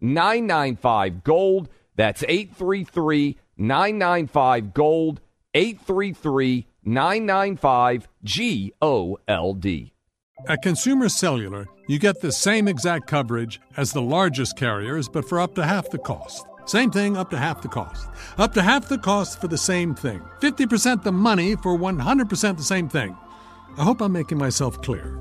995 Gold. That's 833 995 Gold. 833 995 G O L D. At Consumer Cellular, you get the same exact coverage as the largest carriers, but for up to half the cost. Same thing, up to half the cost. Up to half the cost for the same thing. 50% the money for 100% the same thing. I hope I'm making myself clear.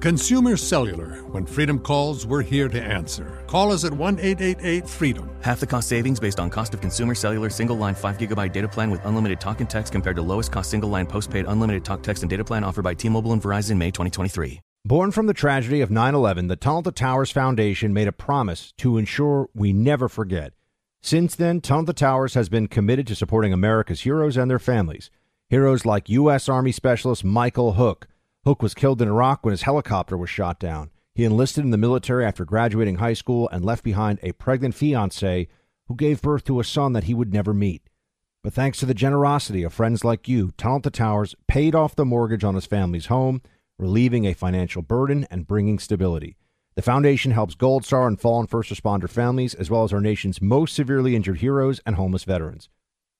Consumer Cellular. When freedom calls, we're here to answer. Call us at 1 888 freedom. Half the cost savings based on cost of consumer cellular single line 5 gigabyte data plan with unlimited talk and text compared to lowest cost single line postpaid unlimited talk, text, and data plan offered by T Mobile and Verizon May 2023. Born from the tragedy of 9 11, the Tunnel to Towers Foundation made a promise to ensure we never forget. Since then, Tunnel to Towers has been committed to supporting America's heroes and their families. Heroes like U.S. Army Specialist Michael Hook. Hook was killed in Iraq when his helicopter was shot down. He enlisted in the military after graduating high school and left behind a pregnant fiancee who gave birth to a son that he would never meet. But thanks to the generosity of friends like you, Tunnel to Towers paid off the mortgage on his family's home, relieving a financial burden and bringing stability. The foundation helps Gold Star and fallen first responder families, as well as our nation's most severely injured heroes and homeless veterans.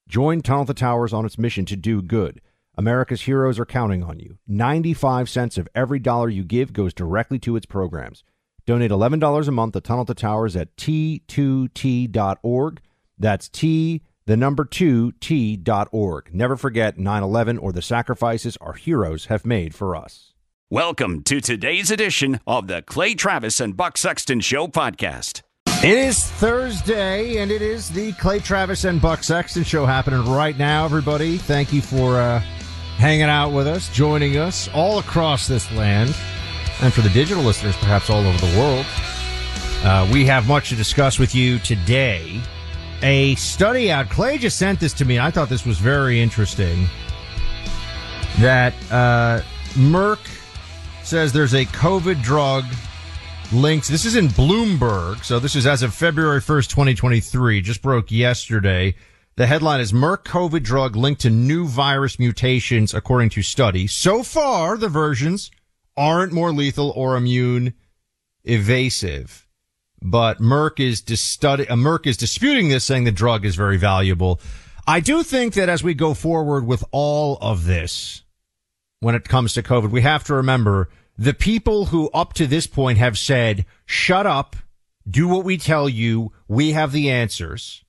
Join Tunnel to Towers on its mission to do good. America's heroes are counting on you. 95 cents of every dollar you give goes directly to its programs. Donate $11 a month to Tunnel to Towers at t2t.org. That's T, the number 2, t.org. Never forget 9 11 or the sacrifices our heroes have made for us. Welcome to today's edition of the Clay Travis and Buck Sexton Show podcast. It is Thursday, and it is the Clay Travis and Buck Sexton Show happening right now, everybody. Thank you for uh, hanging out with us, joining us all across this land, and for the digital listeners, perhaps all over the world. Uh, we have much to discuss with you today. A study out, Clay just sent this to me. I thought this was very interesting. That uh, Merck says there's a COVID drug linked. This is in Bloomberg. So this is as of February 1st, 2023. Just broke yesterday. The headline is Merck COVID drug linked to new virus mutations according to study. So far, the versions aren't more lethal or immune evasive. But Merck is, dis- uh, Merck is disputing this, saying the drug is very valuable. I do think that as we go forward with all of this, when it comes to COVID, we have to remember the people who up to this point have said, shut up, do what we tell you, we have the answers.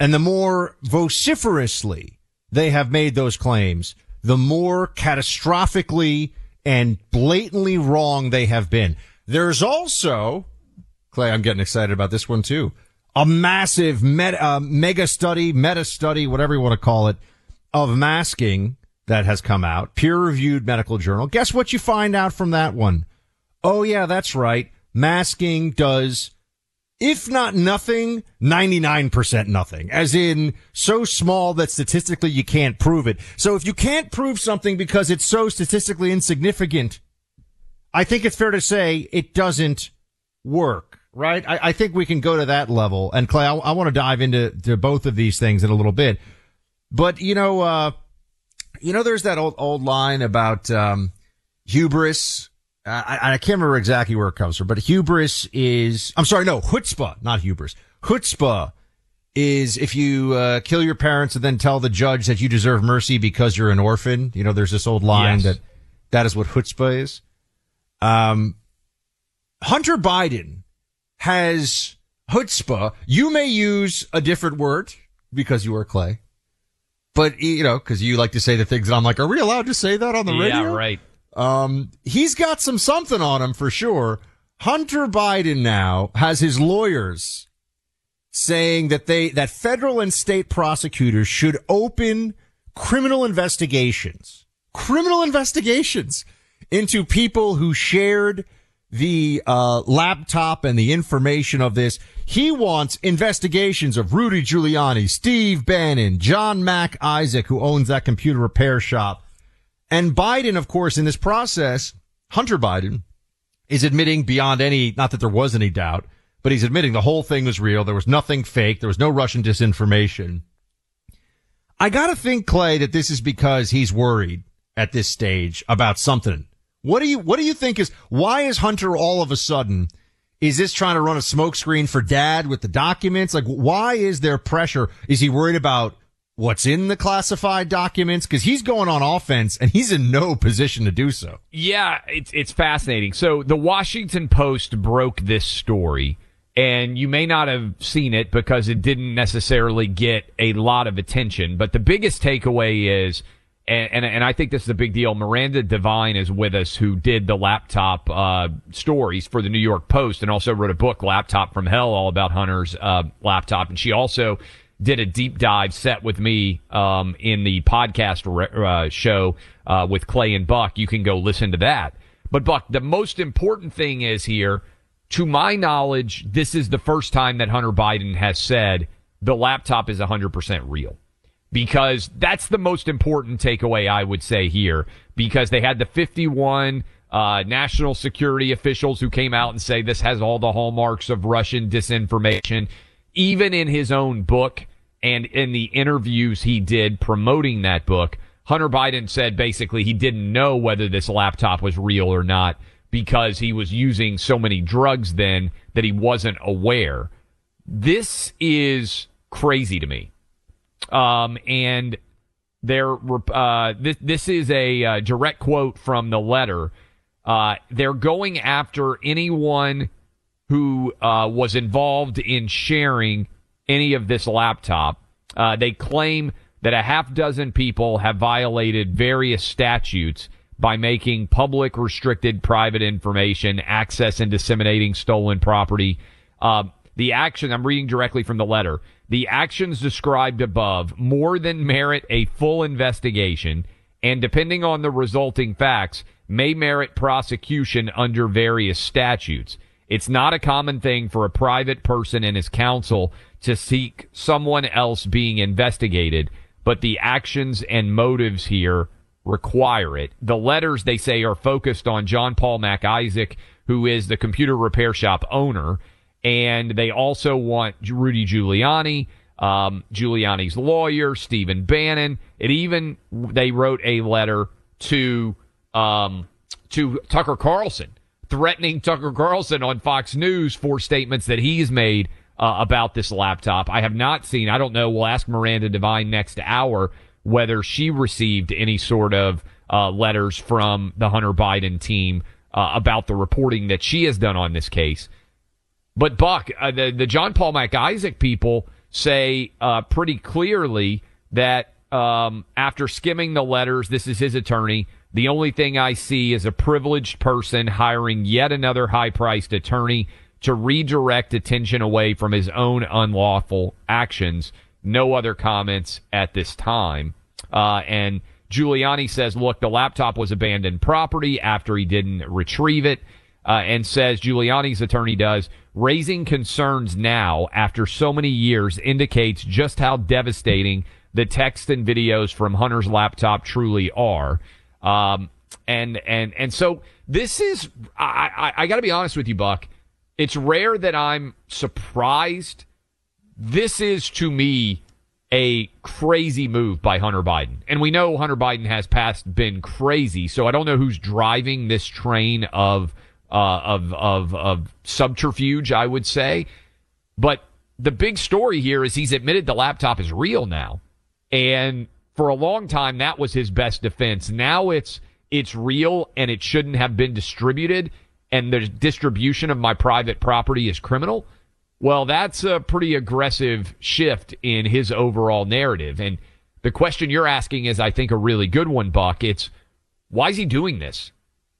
And the more vociferously they have made those claims, the more catastrophically and blatantly wrong they have been. There's also, Clay, I'm getting excited about this one too, a massive meta, uh, mega study, meta study, whatever you want to call it, of masking that has come out, peer reviewed medical journal. Guess what you find out from that one? Oh yeah, that's right. Masking does, if not nothing, 99% nothing. As in, so small that statistically you can't prove it. So if you can't prove something because it's so statistically insignificant, I think it's fair to say it doesn't work, right? I, I think we can go to that level. And Clay, I, I want to dive into to both of these things in a little bit. But, you know, uh, you know, there's that old old line about um, hubris. I, I can't remember exactly where it comes from, but hubris is. I'm sorry, no, chutzpah, not hubris. Chutzpah is if you uh, kill your parents and then tell the judge that you deserve mercy because you're an orphan. You know, there's this old line yes. that that is what chutzpah is. Um, Hunter Biden has chutzpah. You may use a different word because you are Clay. But you know, because you like to say the things that I'm like, are we allowed to say that on the radio? Yeah, right. Um, he's got some something on him for sure. Hunter Biden now has his lawyers saying that they that federal and state prosecutors should open criminal investigations, criminal investigations into people who shared the uh, laptop and the information of this. He wants investigations of Rudy Giuliani, Steve Bannon, John Mac Isaac, who owns that computer repair shop. And Biden, of course, in this process, Hunter Biden is admitting beyond any, not that there was any doubt, but he's admitting the whole thing was real. There was nothing fake. There was no Russian disinformation. I gotta think, Clay, that this is because he's worried at this stage about something. What do you, what do you think is, why is Hunter all of a sudden, is this trying to run a smokescreen for dad with the documents? Like, why is there pressure? Is he worried about what's in the classified documents? Cause he's going on offense and he's in no position to do so. Yeah, it's, it's fascinating. So the Washington Post broke this story and you may not have seen it because it didn't necessarily get a lot of attention. But the biggest takeaway is, and, and, and I think this is a big deal. Miranda Devine is with us, who did the laptop uh, stories for the New York Post, and also wrote a book, "Laptop from Hell," all about Hunter's uh, laptop. And she also did a deep dive set with me um, in the podcast re- uh, show uh, with Clay and Buck. You can go listen to that. But Buck, the most important thing is here, to my knowledge, this is the first time that Hunter Biden has said the laptop is 100% real. Because that's the most important takeaway I would say here. Because they had the 51 uh, national security officials who came out and say this has all the hallmarks of Russian disinformation even in his own book and in the interviews he did promoting that book, Hunter Biden said basically he didn't know whether this laptop was real or not because he was using so many drugs then that he wasn't aware. This is crazy to me. Um, and there, uh, this, this is a uh, direct quote from the letter. Uh, they're going after anyone who uh, was involved in sharing any of this laptop. Uh, they claim that a half dozen people have violated various statutes by making public restricted private information, access and disseminating stolen property. Uh, the action, I'm reading directly from the letter, the actions described above more than merit a full investigation and depending on the resulting facts may merit prosecution under various statutes. It's not a common thing for a private person and his counsel to seek someone else being investigated, but the actions and motives here require it. The letters they say are focused on John Paul Mac Isaac, who is the computer repair shop owner, and they also want Rudy Giuliani, um, Giuliani's lawyer, Stephen Bannon. It even they wrote a letter to um, to Tucker Carlson threatening Tucker Carlson on Fox News for statements that he's made uh, about this laptop. I have not seen, I don't know, we'll ask Miranda Devine next hour whether she received any sort of uh, letters from the Hunter Biden team uh, about the reporting that she has done on this case. But Buck, uh, the, the John Paul Mac Isaac people say uh, pretty clearly that um, after skimming the letters, this is his attorney the only thing I see is a privileged person hiring yet another high priced attorney to redirect attention away from his own unlawful actions. No other comments at this time. Uh, and Giuliani says, look, the laptop was abandoned property after he didn't retrieve it. Uh, and says Giuliani's attorney does raising concerns now after so many years indicates just how devastating the text and videos from Hunter's laptop truly are. Um, and and and so this is I, I, I got to be honest with you, Buck. It's rare that I'm surprised. This is to me a crazy move by Hunter Biden, and we know Hunter Biden has past been crazy. So I don't know who's driving this train of uh, of of of subterfuge. I would say, but the big story here is he's admitted the laptop is real now, and for a long time that was his best defense. Now it's it's real and it shouldn't have been distributed and the distribution of my private property is criminal. Well, that's a pretty aggressive shift in his overall narrative. And the question you're asking is, I think, a really good one, Buck. It's why is he doing this?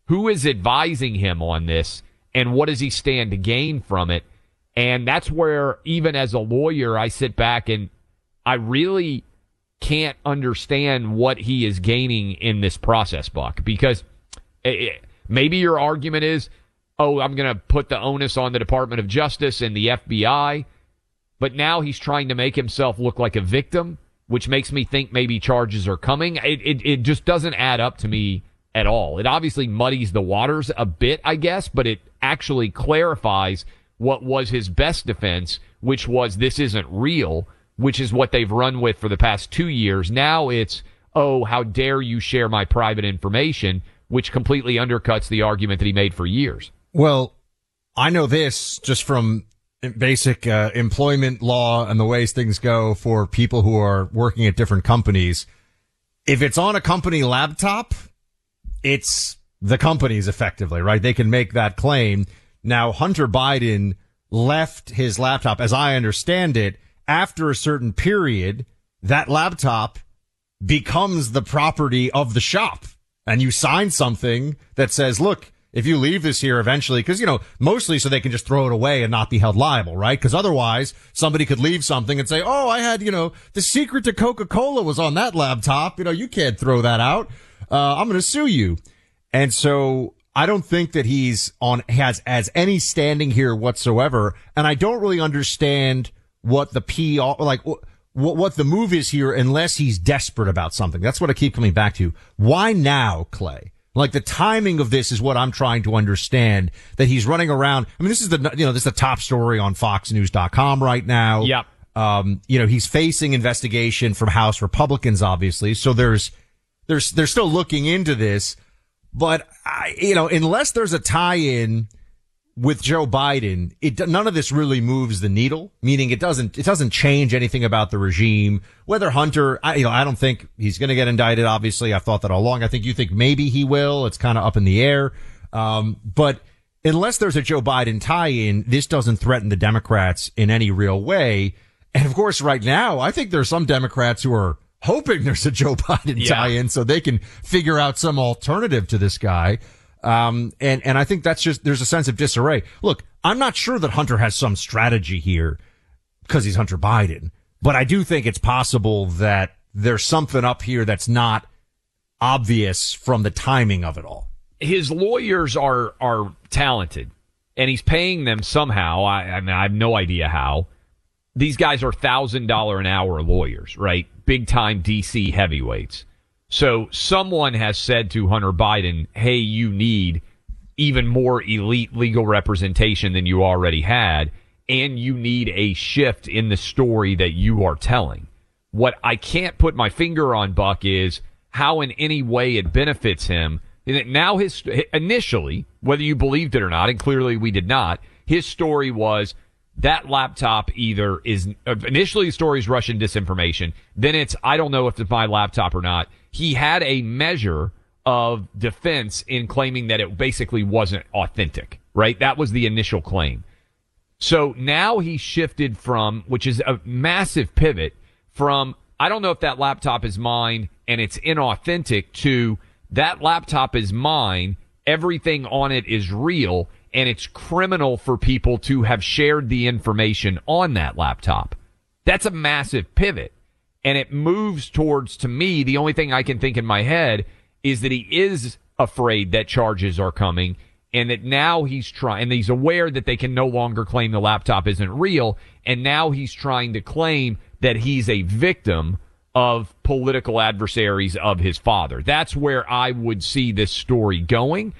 Who is advising him on this? And what does he stand to gain from it? And that's where, even as a lawyer, I sit back and I really can't understand what he is gaining in this process, Buck, because it, maybe your argument is oh, I'm going to put the onus on the Department of Justice and the FBI. But now he's trying to make himself look like a victim, which makes me think maybe charges are coming. It, it, it just doesn't add up to me at all. It obviously muddies the waters a bit, I guess, but it actually clarifies what was his best defense, which was this isn't real, which is what they've run with for the past two years. Now it's, oh, how dare you share my private information, which completely undercuts the argument that he made for years. Well, I know this just from basic uh, employment law and the ways things go for people who are working at different companies. If it's on a company laptop, it's the company's effectively, right? They can make that claim. Now, Hunter Biden left his laptop, as I understand it, after a certain period, that laptop becomes the property of the shop. And you sign something that says, look, if you leave this here eventually, because, you know, mostly so they can just throw it away and not be held liable, right? Because otherwise somebody could leave something and say, oh, I had, you know, the secret to Coca-Cola was on that laptop. You know, you can't throw that out. Uh, I'm going to sue you. And so I don't think that he's on, has, has any standing here whatsoever. And I don't really understand what the PR, like, what, what the move is here unless he's desperate about something. That's what I keep coming back to. Why now, Clay? Like the timing of this is what I'm trying to understand that he's running around. I mean, this is the, you know, this is the top story on foxnews.com right now. Yep. Um, you know, he's facing investigation from House Republicans, obviously. So there's, there's, they're still looking into this, but I, you know, unless there's a tie-in with Joe Biden, it none of this really moves the needle. Meaning, it doesn't it doesn't change anything about the regime. Whether Hunter, I, you know, I don't think he's going to get indicted. Obviously, I've thought that all along. I think you think maybe he will. It's kind of up in the air. Um, but unless there's a Joe Biden tie-in, this doesn't threaten the Democrats in any real way. And of course, right now, I think there's some Democrats who are hoping there's a Joe Biden yeah. tie-in so they can figure out some alternative to this guy. Um, and, and I think that's just, there's a sense of disarray. Look, I'm not sure that Hunter has some strategy here because he's Hunter Biden, but I do think it's possible that there's something up here that's not obvious from the timing of it all. His lawyers are, are talented and he's paying them somehow. I, I mean, I have no idea how. These guys are thousand dollar an hour lawyers, right? Big time DC heavyweights. So someone has said to Hunter Biden, hey, you need even more elite legal representation than you already had, and you need a shift in the story that you are telling. What I can't put my finger on, Buck, is how in any way it benefits him. Now his, initially, whether you believed it or not, and clearly we did not, his story was that laptop either is, initially the story is Russian disinformation. Then it's, I don't know if it's my laptop or not he had a measure of defense in claiming that it basically wasn't authentic, right? That was the initial claim. So now he shifted from, which is a massive pivot from, I don't know if that laptop is mine and it's inauthentic to that laptop is mine. Everything on it is real and it's criminal for people to have shared the information on that laptop. That's a massive pivot and it moves towards to me the only thing i can think in my head is that he is afraid that charges are coming and that now he's trying and he's aware that they can no longer claim the laptop isn't real. And now he's trying to claim that he's a victim of political adversaries of his father. That's where i would see this story going.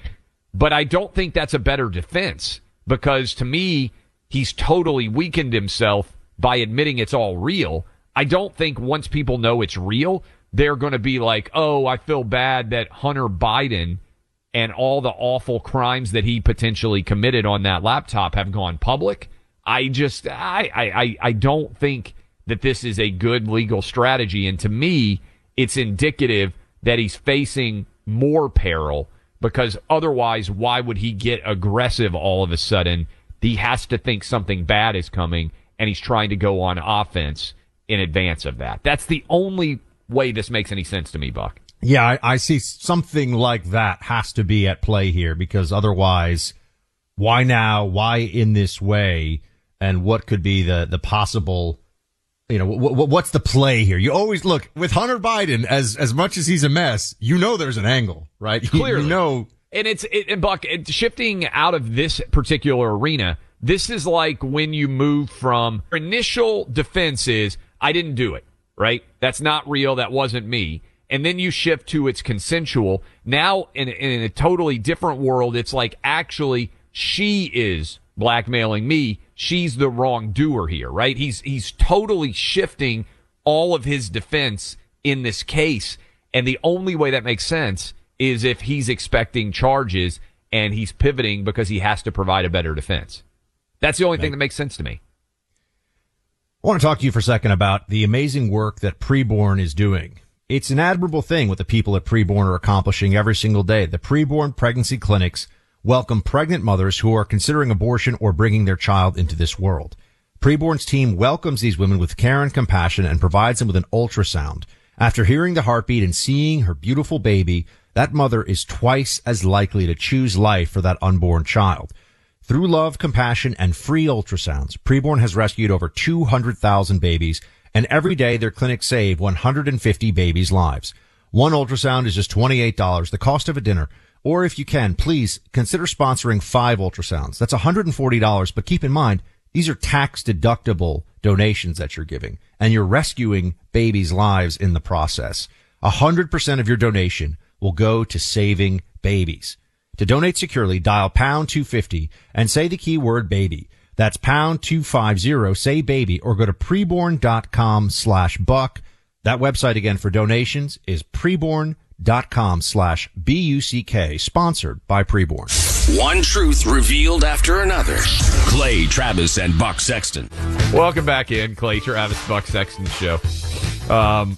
But i don't think that's a better defense because to me he's totally weakened himself by admitting it's all real I don't think once people know it's real, they're going to be like, oh, I feel bad that Hunter Biden and all the awful crimes that he potentially committed on that laptop have gone public. I just, I, I, I don't think that this is a good legal strategy. And to me, it's indicative that he's facing more peril because otherwise, why would he get aggressive all of a sudden? He has to think something bad is coming and he's trying to go on offense in advance of that. That's the only way this makes any sense to me, Buck. Yeah, I, I, see something like that has to be at play here because otherwise, why now? Why in this way? And what could be the, the possible, you know, w- w- what's the play here? You always look with Hunter Biden as, as much as he's a mess, you know, there's an angle, right? Clearly. You know, And it's it, and Buck it, shifting out of this particular arena. This is like when you move from initial defense is I didn't do it, right? That's not real. That wasn't me. And then you shift to it's consensual. Now in, in a totally different world, it's like actually she is blackmailing me. She's the wrongdoer here, right? He's he's totally shifting all of his defense in this case. And the only way that makes sense is if he's expecting charges and he's pivoting because he has to provide a better defense. That's the only thing that makes sense to me. I want to talk to you for a second about the amazing work that preborn is doing. It's an admirable thing what the people at preborn are accomplishing every single day. The preborn pregnancy clinics welcome pregnant mothers who are considering abortion or bringing their child into this world. Preborn's team welcomes these women with care and compassion and provides them with an ultrasound. After hearing the heartbeat and seeing her beautiful baby, that mother is twice as likely to choose life for that unborn child. Through love, compassion, and free ultrasounds, Preborn has rescued over 200,000 babies, and every day their clinics save 150 babies' lives. One ultrasound is just $28, the cost of a dinner. Or if you can, please consider sponsoring five ultrasounds. That's $140, but keep in mind, these are tax deductible donations that you're giving, and you're rescuing babies' lives in the process. 100% of your donation will go to saving babies. To donate securely, dial pound 250 and say the keyword baby. That's pound 250, say baby, or go to preborn.com slash buck. That website again for donations is preborn.com slash B-U-C-K, sponsored by Preborn. One truth revealed after another. Clay Travis and Buck Sexton. Welcome back in, Clay Travis Buck Sexton Show. Um,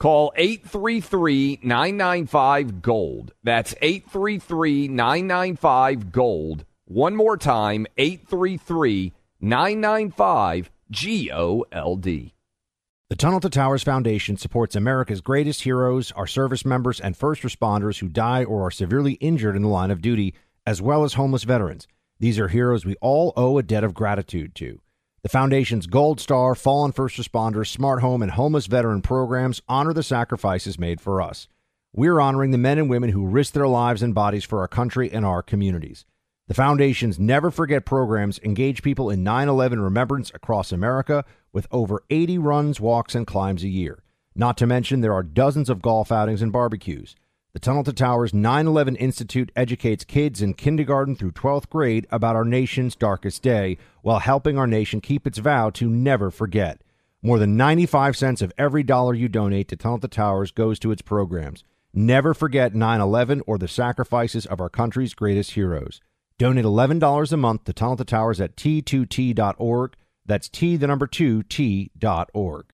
Call 833 995 Gold. That's 833 995 Gold. One more time 833 995 G O L D. The Tunnel to Towers Foundation supports America's greatest heroes, our service members, and first responders who die or are severely injured in the line of duty, as well as homeless veterans. These are heroes we all owe a debt of gratitude to. The Foundation's Gold Star, Fallen First Responders, Smart Home, and Homeless Veteran programs honor the sacrifices made for us. We're honoring the men and women who risked their lives and bodies for our country and our communities. The Foundation's Never Forget programs engage people in 9 11 remembrance across America with over 80 runs, walks, and climbs a year. Not to mention, there are dozens of golf outings and barbecues. The Tunnel to Towers 9 11 Institute educates kids in kindergarten through 12th grade about our nation's darkest day while helping our nation keep its vow to never forget. More than 95 cents of every dollar you donate to Tunnel to Towers goes to its programs. Never forget 9 11 or the sacrifices of our country's greatest heroes. Donate $11 a month to Tunnel to Towers at t2t.org. That's T, the number 2, T.org.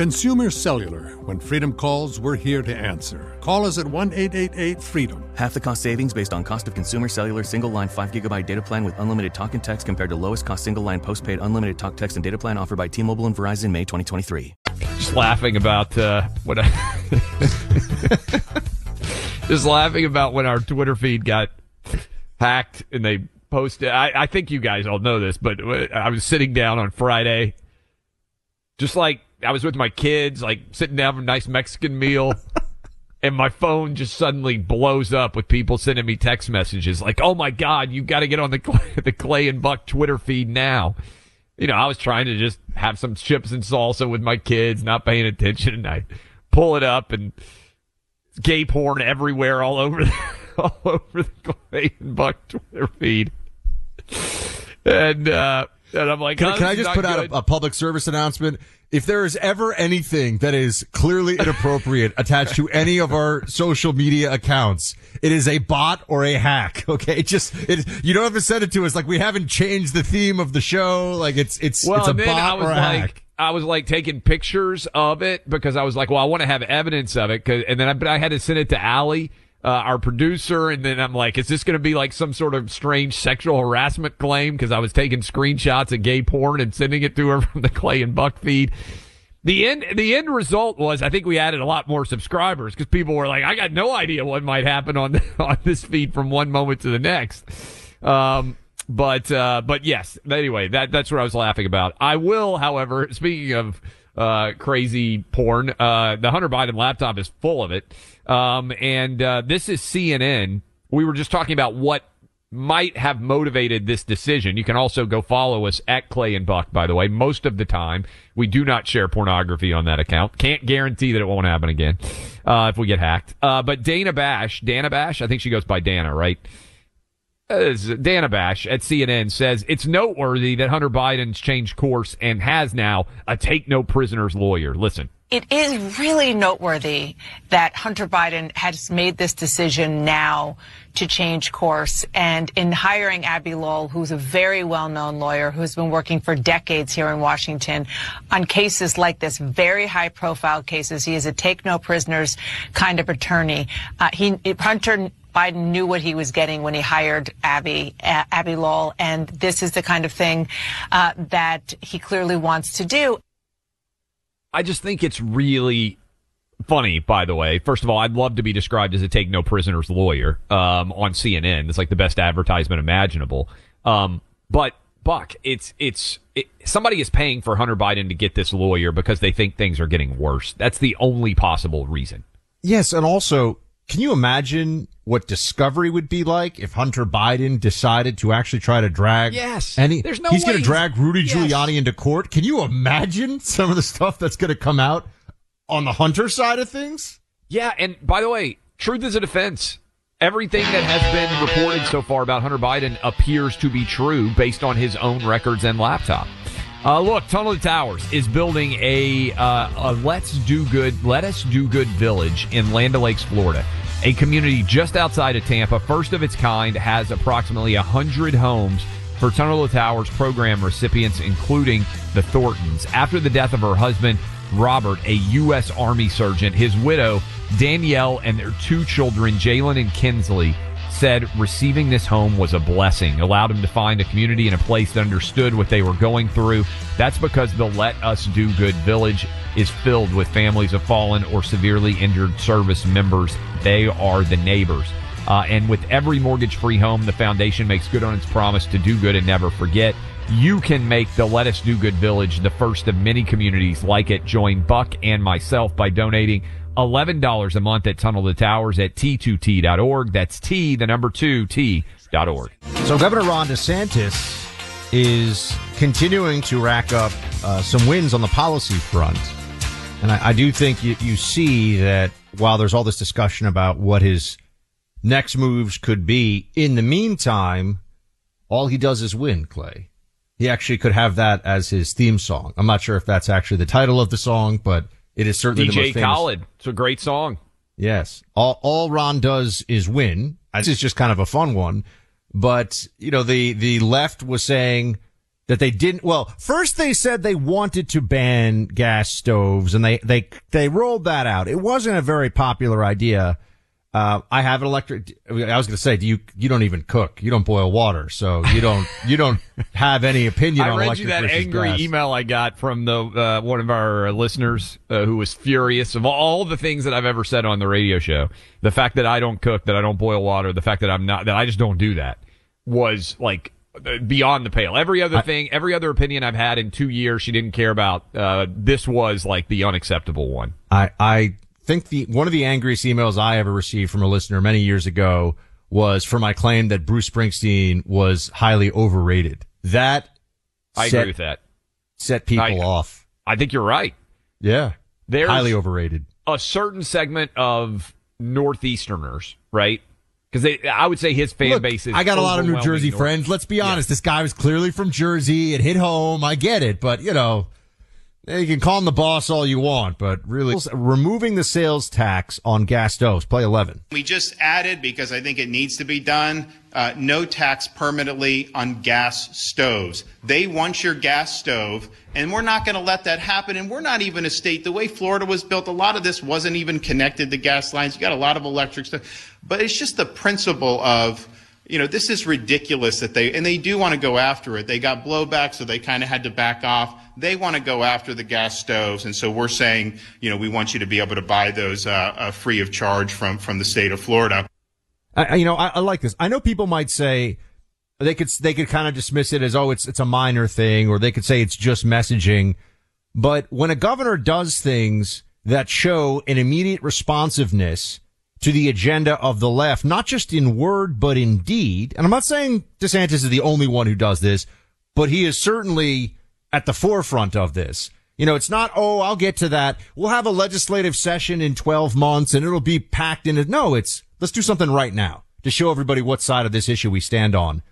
Consumer Cellular. When freedom calls, we're here to answer. Call us at 1 888 freedom. Half the cost savings based on cost of consumer cellular single line 5 gigabyte data plan with unlimited talk and text compared to lowest cost single line postpaid unlimited talk, text, and data plan offered by T Mobile and Verizon May 2023. Just laughing about uh, what I. just laughing about when our Twitter feed got hacked and they posted. I, I think you guys all know this, but I was sitting down on Friday, just like I was with my kids, like sitting down for a nice Mexican meal. and my phone just suddenly blows up with people sending me text messages like, "Oh my God, you've got to get on the Clay, the Clay and Buck Twitter feed now." You know, I was trying to just have some chips and salsa with my kids, not paying attention, and I pull it up and gay porn everywhere, all over, the, all over the Clay and Buck Twitter feed, and uh, and I'm like, Can, oh, can I just put out a, a public service announcement? If there is ever anything that is clearly inappropriate attached to any of our social media accounts, it is a bot or a hack. Okay, just it, you don't have to send it to us. Like we haven't changed the theme of the show. Like it's it's Well, it's a bot I was or a like, hack. I was like taking pictures of it because I was like, well, I want to have evidence of it. 'cause- and then I, but I had to send it to Allie, uh, our producer. And then I'm like, is this going to be like some sort of strange sexual harassment claim? Cause I was taking screenshots of gay porn and sending it to her from the Clay and Buck feed. The end, the end result was, I think we added a lot more subscribers because people were like, I got no idea what might happen on, on this feed from one moment to the next. Um, but, uh, but yes, anyway, that, that's what I was laughing about. I will, however, speaking of, uh, crazy porn, uh, the Hunter Biden laptop is full of it. Um, and, uh, this is CNN. We were just talking about what might have motivated this decision. You can also go follow us at Clay and Buck, by the way. Most of the time, we do not share pornography on that account. Can't guarantee that it won't happen again, uh, if we get hacked. Uh, but Dana Bash, Dana Bash, I think she goes by Dana, right? Uh, Dana Bash at CNN says it's noteworthy that Hunter Biden's changed course and has now a take no prisoners lawyer. Listen. It is really noteworthy that Hunter Biden has made this decision now to change course. And in hiring Abbe Lowell, who's a very well-known lawyer who's been working for decades here in Washington on cases like this, very high-profile cases. He is a take no prisoners kind of attorney. Uh, he Hunter Biden knew what he was getting when he hired Abbe Abbe Lowell, and this is the kind of thing uh, that he clearly wants to do. I just think it's really funny, by the way. First of all, I'd love to be described as a take no prisoners lawyer um, on CNN. It's like the best advertisement imaginable. Um, but Buck, it's it's it, somebody is paying for Hunter Biden to get this lawyer because they think things are getting worse. That's the only possible reason. Yes, and also, can you imagine what discovery would be like if Hunter Biden decided to actually try to drag? Yes. any. There's no He's going to drag Rudy Yes. Giuliani into court. Can you imagine some of the stuff that's going to come out on the Hunter side of things? Yeah, and by the way, truth is a defense. Everything that has been reported so far about Hunter Biden appears to be true based on his own records and laptop. Uh, look, Tunnel to Towers is building a, uh, a Let's Do Good, Let Us Do Good village in Land O'Lakes, Florida. A community just outside of Tampa, first of its kind, has approximately 100 homes for Tunnel of Towers program recipients, including the Thorntons. After the death of her husband, Robert, a U.S. Army surgeon, his widow, Danielle, and their two children, Jalen and Kinsley, said receiving this home was a blessing, allowed him to find a community and a place that understood what they were going through. That's because the Let Us Do Good Village is filled with families of fallen or severely injured service members. They are the neighbors. Uh, and with every mortgage free home, the foundation makes good on its promise to do good and never forget. You can make the Let Us Do Good Village the first of many communities like it. Join Buck and myself by donating $11 a month at Tunnel to Towers at T2T.org. That's T, the number two, T.org. So Governor Ron DeSantis is continuing to rack up uh, some wins on the policy front. And I, I do think you, you see that while there's all this discussion about what his next moves could be, in the meantime, all he does is win, Clay. He actually could have that as his theme song. I'm not sure if that's actually the title of the song, but it is certainly the most DJ famous. Khaled. It's a great song. Yes. All, all Ron does is win. This is just kind of a fun one. But, you know, the, the left was saying that they didn't, well, first they said they wanted to ban gas stoves and they, they, they rolled that out. It wasn't a very popular idea. Uh, I have an electric, I was going to say, do you, you don't even cook. You don't boil water. So you don't, you don't have any opinion I on read electric you that angry gas. email I got from the uh, one of our listeners uh, who was furious of all the things that I've ever said on the radio show. The fact that I don't cook, that I don't boil water, the fact that I'm not, that I just don't do that was like uh, beyond the pale. Every other thing, every other opinion I've had in two years, she didn't care about. Uh, this was like the unacceptable one. I, I think the one of the angriest emails I ever received from a listener many years ago was for my claim that Bruce Springsteen was highly overrated. That I set, agree with that. Set people I, off. I think you're right. Yeah. There's highly overrated. A certain segment of Northeasterners, right? Because I would say his fan Look, base is. I got a lot of New Jersey North. friends. Let's be honest. This guy was clearly from Jersey. It hit home. I get it, but you know, you can call him the boss all you want, but really removing the sales tax on gas stoves. Play eleven. We just added because I think it needs to be done. Uh, no tax permanently on gas stoves. They want your gas stove, and we're not going to let that happen. And we're not even a state. The way Florida was built, a lot of this wasn't even connected to gas lines. You got a lot of electric stuff, but it's just the principle of you know, this is ridiculous that they, and they do want to go after it. They got blowback, so they kind of had to back off. They want to go after the gas stoves, and so we're saying, you know, we want you to be able to buy those uh, uh, free of charge from from the state of Florida. I, you know, I, I like this. I know people might say they could they could kind of dismiss it as oh, it's it's a minor thing, or they could say it's just messaging. But when a governor does things that show an immediate responsiveness to the agenda of the left, not just in word, but in deed. And I'm not saying DeSantis is the only one who does this, but he is certainly at the forefront of this. You know, it's not, oh, I'll get to that. We'll have a legislative session in 12 months and it'll be packed in it. No, it's, let's do something right now to show everybody what side of this issue we stand on.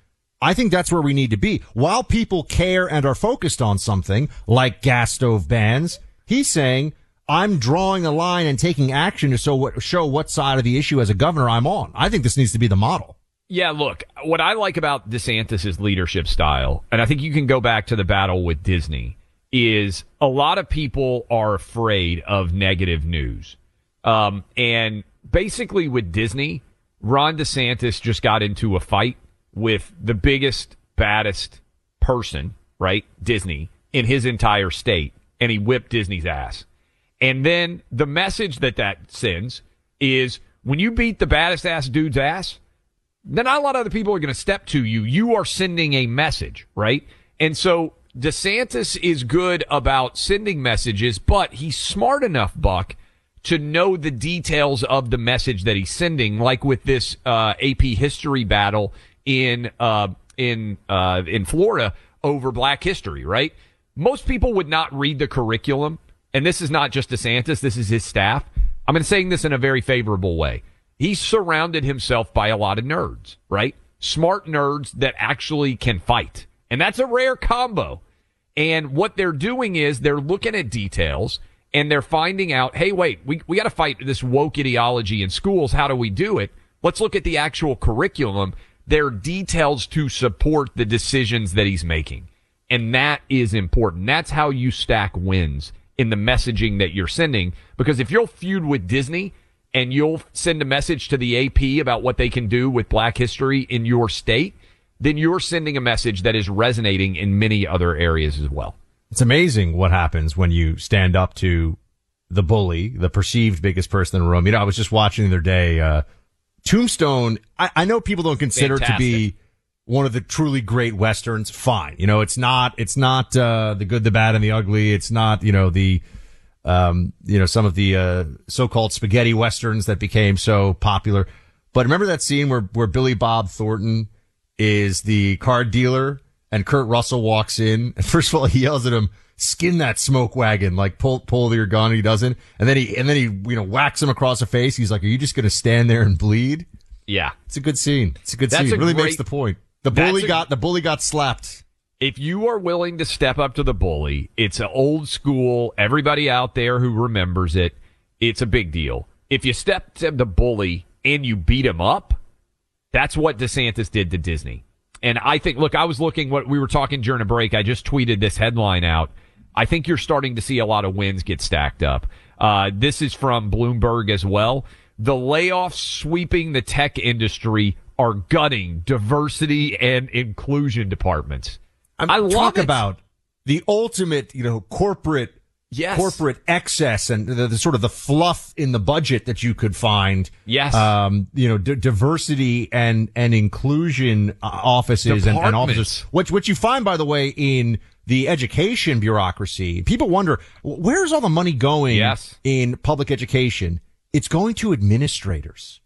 I think that's where we need to be. While people care and are focused on something like gas stove bans, he's saying, I'm drawing a line and taking action to show what, show what side of the issue as a governor I'm on. I think this needs to be the model. Yeah, look, what I like about DeSantis' leadership style, and I think you can go back to the battle with Disney, is a lot of people are afraid of negative news. Um, and basically with Disney, Ron DeSantis just got into a fight with the biggest, baddest person, right? Disney in his entire state, and he whipped Disney's ass. And then the message that that sends is when you beat the baddest ass dude's ass, then not a lot of other people are going to step to you. You are sending a message, right? And so DeSantis is good about sending messages, but he's smart enough, Buck, to know the details of the message that he's sending, like with this uh, AP history battle in uh, in uh, in Florida over Black history, right? Most people would not read the curriculum and this is not just DeSantis, this is his staff. I'm saying this in a very favorable way. He's surrounded himself by a lot of nerds, right? Smart nerds that actually can fight. And that's a rare combo. And what they're doing is they're looking at details and they're finding out, hey, wait, we, we got to fight this woke ideology in schools. How do we do it? Let's look at the actual curriculum. There are details to support the decisions that he's making. And that is important. That's how you stack wins in the messaging that you're sending. Because if you'll feud with Disney and you'll send a message to the AP about what they can do with black history in your state, then you're sending a message that is resonating in many other areas as well. It's amazing what happens when you stand up to the bully, the perceived biggest person in the room. You know, I was just watching the other day, uh, Tombstone. I, I know people don't consider Fantastic. it to be one of the truly great westerns, fine. You know, it's not, it's not, uh, the good, the bad, and the ugly. It's not, you know, the, um, you know, some of the, uh, so-called spaghetti westerns that became so popular. But remember that scene where, where Billy Bob Thornton is the card dealer and Kurt Russell walks in. And first of all, he yells at him, skin that smoke wagon, like pull, pull your gun. He doesn't. And then he, and then he, you know, whacks him across the face. He's like, are you just going to stand there and bleed? Yeah. It's a good scene. It's a good That's scene. A it really great, makes the point. The bully a, got the bully got slapped. If you are willing to step up to the bully, it's an old school. Everybody out there who remembers it, it's a big deal. If you step to the bully and you beat him up, that's what DeSantis did to Disney. And I think, look, I was looking what we were talking during a break. I just tweeted this headline out. I think you're starting to see a lot of wins get stacked up. Uh, this is from Bloomberg as well. The layoffs sweeping the tech industry are gutting diversity and inclusion departments. I'm, I talk it. about the ultimate, you know, corporate yes. corporate excess and the, the, sort of the fluff in the budget that you could find. Yes. Um, you know, d- diversity and, and inclusion uh, offices and, and, offices, which, which you find, by the way, in the education bureaucracy. People wonder where's all the money going yes. in public education? It's going to administrators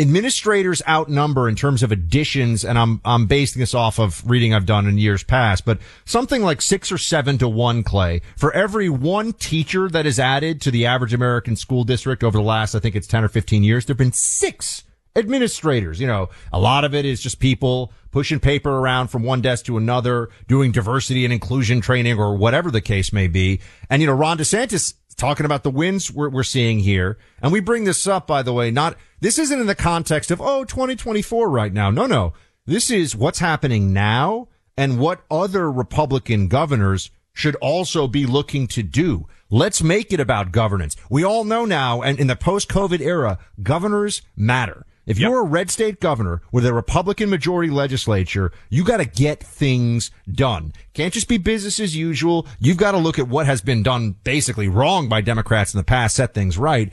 administrators outnumber in terms of additions, and I'm I'm basing this off of reading I've done in years past, but something like six or seven to one, Clay, for every one teacher that is added to the average American school district over the last, I think it's 10 or 15 years, there have been six administrators. You know, a lot of it is just people pushing paper around from one desk to another, doing diversity and inclusion training or whatever the case may be. And, you know, Ron DeSantis talking about the wins we're, we're seeing here. And we bring this up, by the way, not, this isn't in the context of, oh, 2024 right now. No, no. This is what's happening now and what other Republican governors should also be looking to do. Let's make it about governance. We all know now, and in the post-COVID era, governors matter. If yep. you're a red state governor with a Republican majority legislature, you got to get things done. Can't just be business as usual. You've got to look at what has been done basically wrong by Democrats in the past, set things right.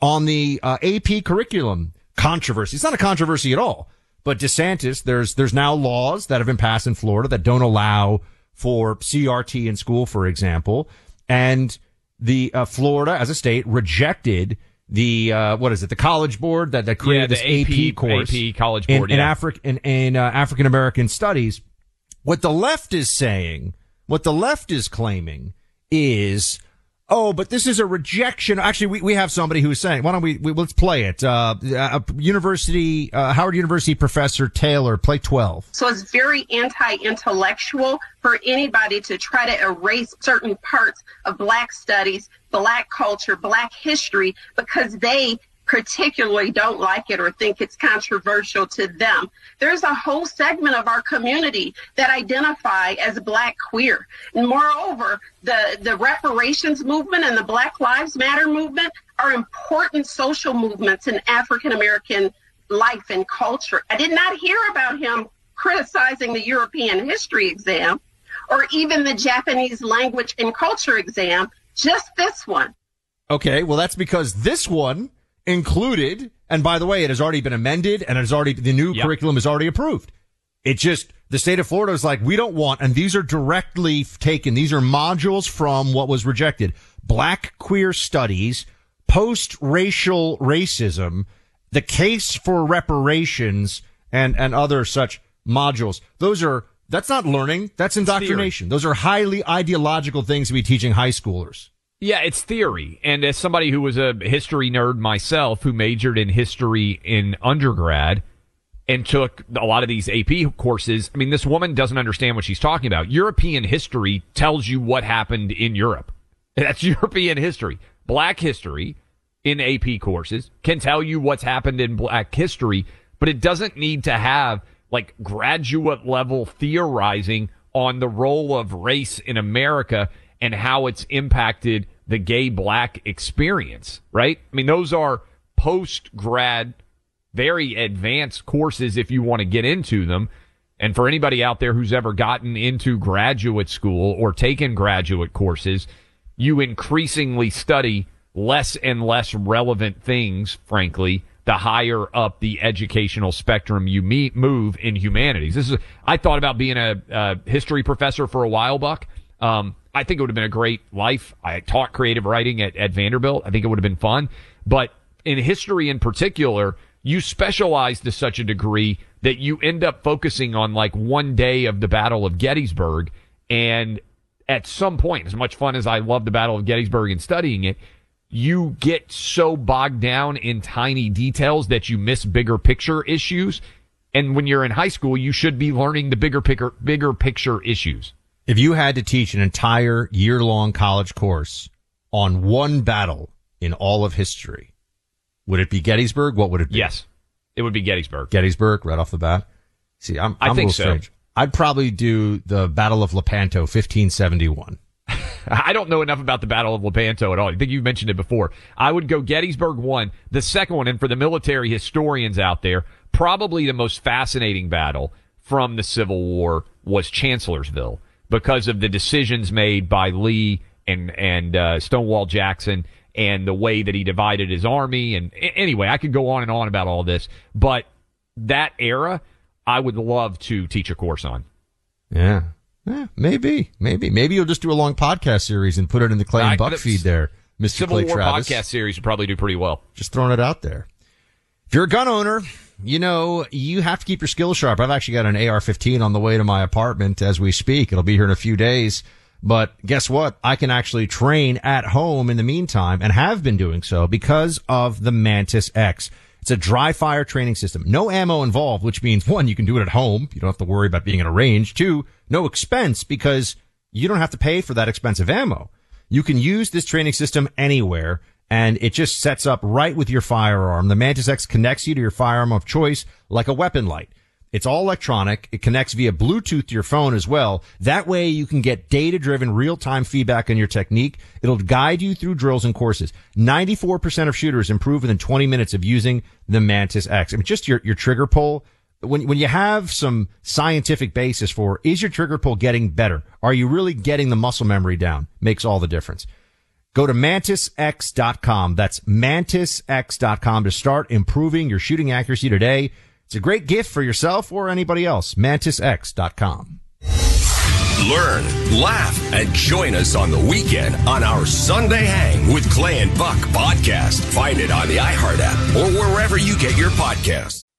On the uh, AP curriculum controversy, it's not a controversy at all. But DeSantis, there's there's now laws that have been passed in Florida that don't allow for CRT in school, for example, and the uh, Florida as a state rejected the uh, what is it? The College Board that that created yeah, this AP, AP, course, AP College Board in, yeah. in in, in uh, African American Studies. What the left is saying, what the left is claiming, is Oh, but this is a rejection. Actually, we, we have somebody who's saying, why don't we, we let's play it. Uh, uh, University, uh, Howard University professor Taylor, play 12. So it's very anti-intellectual for anybody to try to erase certain parts of black studies, black culture, black history, because they particularly don't like it or think it's controversial to them. There's a whole segment of our community that identify as black queer. And moreover, the, the reparations movement and the Black Lives Matter movement are important social movements in African American life and culture. I did not hear about him criticizing the European history exam or even the Japanese language and culture exam, just this one. Okay, well, that's because this one included, and by the way, it has already been amended and it has already, the new yep. curriculum is already approved. It just, the state of Florida is like, we don't want, and these are directly taken. These are modules from what was rejected. Black queer studies, post-racial racism, the case for reparations, and, and other such modules. Those are, that's not learning. That's indoctrination. Those are highly ideological things to be teaching high schoolers. Yeah, it's theory. And as somebody who was a history nerd myself, who majored in history in undergrad and took a lot of these AP courses, I mean, this woman doesn't understand what she's talking about. European history tells you what happened in Europe. That's European history. Black history in AP courses can tell you what's happened in black history, but it doesn't need to have like graduate level theorizing on the role of race in America and how it's impacted the gay black experience, right? I mean, those are post grad, very advanced courses if you want to get into them. And for anybody out there who's ever gotten into graduate school or taken graduate courses, you increasingly study less and less relevant things, frankly, the higher up the educational spectrum you meet, move in humanities. This is, I thought about being a, a history professor for a while, Buck. Um, I think it would have been a great life. I taught creative writing at, at Vanderbilt. I think it would have been fun. But in history in particular, you specialize to such a degree that you end up focusing on like one day of the Battle of Gettysburg. And at some point, as much fun as I love the Battle of Gettysburg and studying it, you get so bogged down in tiny details that you miss bigger picture issues. And when you're in high school, you should be learning the bigger picture, bigger picture issues. If you had to teach an entire year long college course on one battle in all of history, would it be Gettysburg? What would it be? Yes, it would be Gettysburg. Gettysburg, right off the bat. See, I'm, I'm I think a little so. strange. I'd probably do the Battle of Lepanto, 1571. I don't know enough about the Battle of Lepanto at all. I think you mentioned it before. I would go Gettysburg one, the second one, and for the military historians out there, probably the most fascinating battle from the Civil War was Chancellorsville because of the decisions made by Lee and and uh, Stonewall Jackson and the way that he divided his army. And anyway, I could go on and on about all this, but that era, I would love to teach a course on. Yeah. Yeah, maybe, maybe, maybe you'll just do a long podcast series and put it in the Clay and Buck feed there, Mr. Civil Clay War Travis. podcast series would probably do pretty well. Just throwing it out there. If you're a gun owner, you know, you have to keep your skills sharp. I've actually got an AR-15 on the way to my apartment as we speak. It'll be here in a few days. But guess what? I can actually train at home in the meantime and have been doing so because of the Mantis X. It's a dry fire training system. No ammo involved, which means one, you can do it at home. You don't have to worry about being in a range. Two, no expense because you don't have to pay for that expensive ammo. You can use this training system anywhere and it just sets up right with your firearm. The Mantis X connects you to your firearm of choice like a weapon light. It's all electronic. It connects via Bluetooth to your phone as well. That way you can get data driven real time feedback on your technique. It'll guide you through drills and courses. 94% of shooters improve within 20 minutes of using the Mantis X. I mean, just your, your trigger pull. When, when you have some scientific basis for, is your trigger pull getting better? Are you really getting the muscle memory down? Makes all the difference. Go to mantisx.com. That's mantisx.com to start improving your shooting accuracy today. It's a great gift for yourself or anybody else. MantisX.com. Learn, laugh, and join us on the weekend on our Sunday Hang with Clay and Buck podcast. Find it on the iHeart app or wherever you get your podcasts.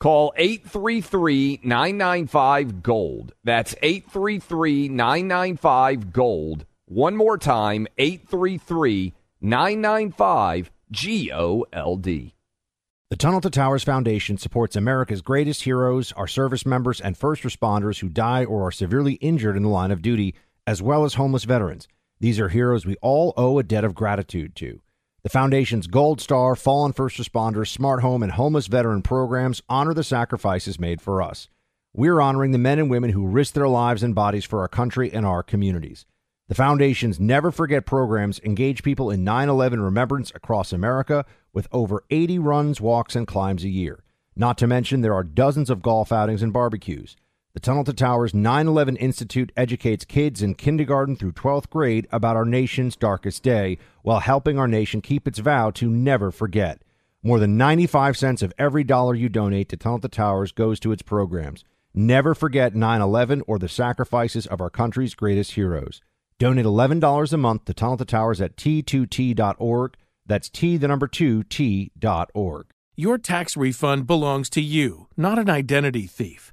Call 833 995 Gold. That's 833 995 Gold. One more time 833 995 G O L D. The Tunnel to Towers Foundation supports America's greatest heroes, our service members, and first responders who die or are severely injured in the line of duty, as well as homeless veterans. These are heroes we all owe a debt of gratitude to. The Foundation's Gold Star, Fallen First Responders, Smart Home, and Homeless Veteran programs honor the sacrifices made for us. We're honoring the men and women who risked their lives and bodies for our country and our communities. The Foundation's Never Forget programs engage people in 9 11 remembrance across America with over 80 runs, walks, and climbs a year. Not to mention, there are dozens of golf outings and barbecues. The Tunnel to Towers 9 11 Institute educates kids in kindergarten through 12th grade about our nation's darkest day while helping our nation keep its vow to never forget. More than 95 cents of every dollar you donate to Tunnel to Towers goes to its programs. Never forget 9 11 or the sacrifices of our country's greatest heroes. Donate $11 a month to Tunnel to Towers at t2t.org. That's T, the number 2, T.org. Your tax refund belongs to you, not an identity thief.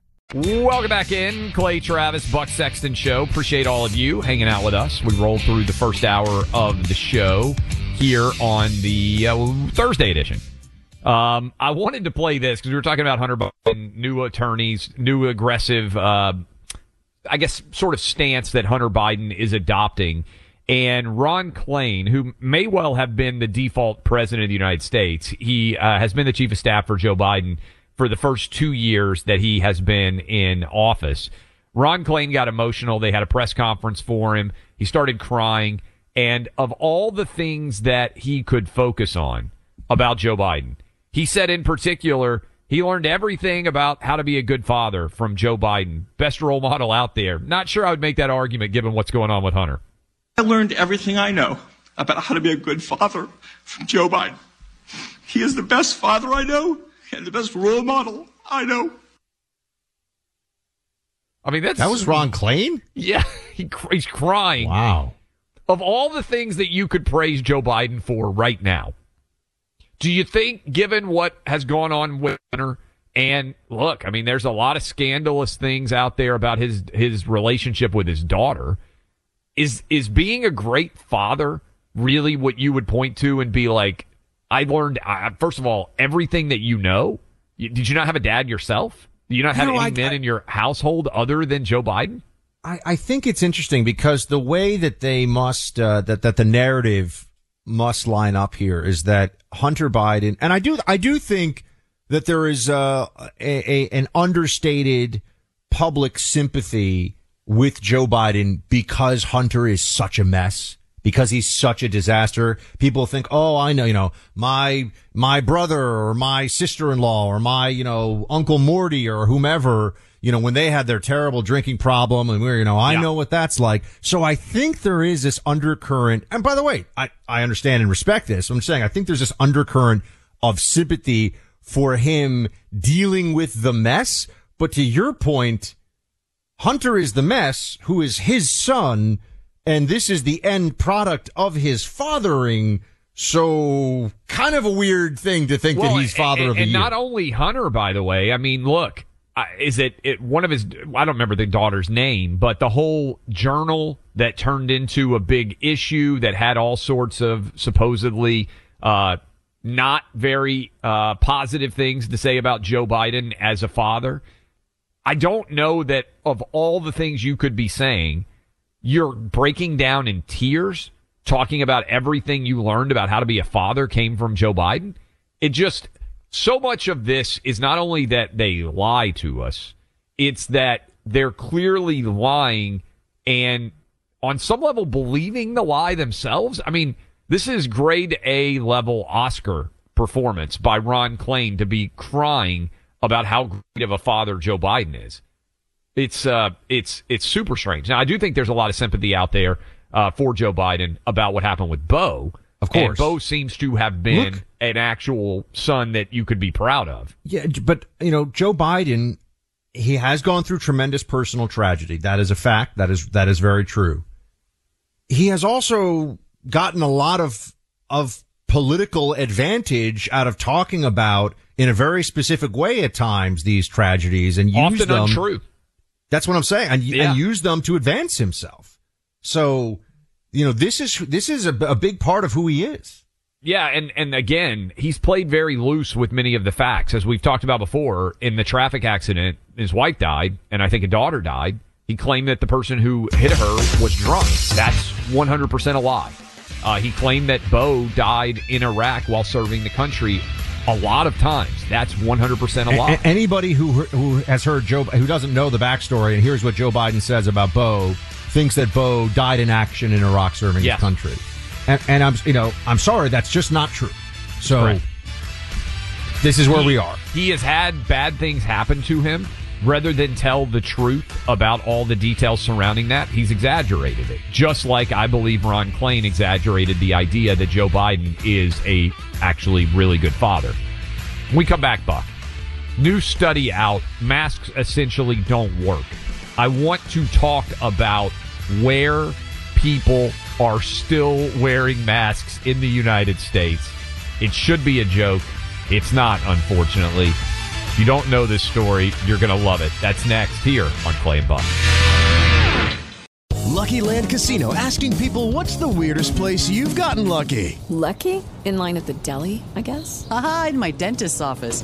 Welcome back in. Clay Travis, Buck Sexton Show. Appreciate all of you hanging out with us. We rolled through the first hour of the show here on the uh, Thursday edition. Um, I wanted to play this because we were talking about Hunter Biden, new attorneys, new aggressive, uh, I guess, sort of stance that Hunter Biden is adopting. And Ron Klain, who may well have been the default president of the United States, he uh, has been the chief of staff for Joe Biden for the first two years that he has been in office. Ron Klain got emotional. They had a press conference for him. He started crying. And of all the things that he could focus on about Joe Biden, he said in particular, he learned everything about how to be a good father from Joe Biden. Best role model out there. Not sure I would make that argument given what's going on with Hunter. I learned everything I know about how to be a good father from Joe Biden. He is the best father I know and the best role model I know. I mean, that's That was Ron Klain? Yeah, he, he's crying. Wow. Of all the things that you could praise Joe Biden for right now, do you think, given what has gone on with Hunter, and look, I mean, there's a lot of scandalous things out there about his his relationship with his daughter. Is is being a great father really what you would point to and be like, I learned uh, first of all everything that you know. You, did you not have a dad yourself? Do you not have any I- men I- in your household other than Joe Biden? I, I think it's interesting because the way that they must uh, that that the narrative must line up here is that Hunter Biden and I do I do think that there is uh, a, a an understated public sympathy with Joe Biden because Hunter is such a mess because he's such a disaster. People think, "Oh, I know, you know, my my brother or my sister-in-law or my, you know, Uncle Morty or whomever, you know, when they had their terrible drinking problem and we're, you know, I know what that's like." So I think there is this undercurrent. And by the way, I I understand and respect this. I'm saying I think there's this undercurrent of sympathy for him dealing with the mess, but to your point, Hunter is the mess who is his son, and this is the end product of his fathering. So kind of a weird thing to think that he's father and, of the and year. not only Hunter, by the way. I mean, look, is it, it one of his? I don't remember the daughter's name, but the whole journal that turned into a big issue that had all sorts of supposedly uh, not very uh, positive things to say about Joe Biden as a father. I don't know that of all the things you could be saying, you're breaking down in tears talking about everything you learned about how to be a father came from Joe Biden. It just so much of this is not only that they lie to us, it's that they're clearly lying and on some level believing the lie themselves. I mean, this is grade A level Oscar performance by Ron Klain to be crying about how great of a father Joe Biden is. It's uh, it's it's super strange. Now, I do think there's a lot of sympathy out there uh, for Joe Biden about what happened with Beau. Of course. and Beau seems to have been Look- an actual son that you could be proud of. Yeah, but you know, Joe Biden, he has gone through tremendous personal tragedy. That is a fact. That is that is very true. He has also gotten a lot of of political advantage out of talking about in a very specific way at times these tragedies and use Often them. untrue. That's what I'm saying, and, Yeah. and use them to advance himself. So, you know, this is this is a, a big part of who he is. Yeah, and and again, he's played very loose with many of the facts, as we've talked about before. In the traffic accident, his wife died, and I think a daughter died. He claimed that the person who hit her was drunk. That's 100% a lie. Uh, he claimed that Beau died in Iraq while serving the country a lot of times. That's 100% a A- lie. a- anybody who who has heard Joe, who doesn't know the backstory, and here's what Joe Biden says about Beau, thinks that Beau died in action in Iraq serving his country, and, and I'm you know I'm sorry, that's just not true. So Right. this is where He- we are. He has had bad things happen to him. Rather than tell the truth about all the details surrounding that, he's exaggerated it. Just like I believe Ron Klain exaggerated the idea that Joe Biden is a actually really good father. When we come back, Buck. New study out. Masks essentially don't work. I want to talk about where people are still wearing masks in the United States. It should be a joke. It's not, unfortunately. If you don't know this story, you're going to love it. That's next here on Clay and Buck. Lucky Land Casino asking people what's the weirdest place you've gotten lucky? Lucky? In line at the deli, I guess? Aha, in my dentist's office.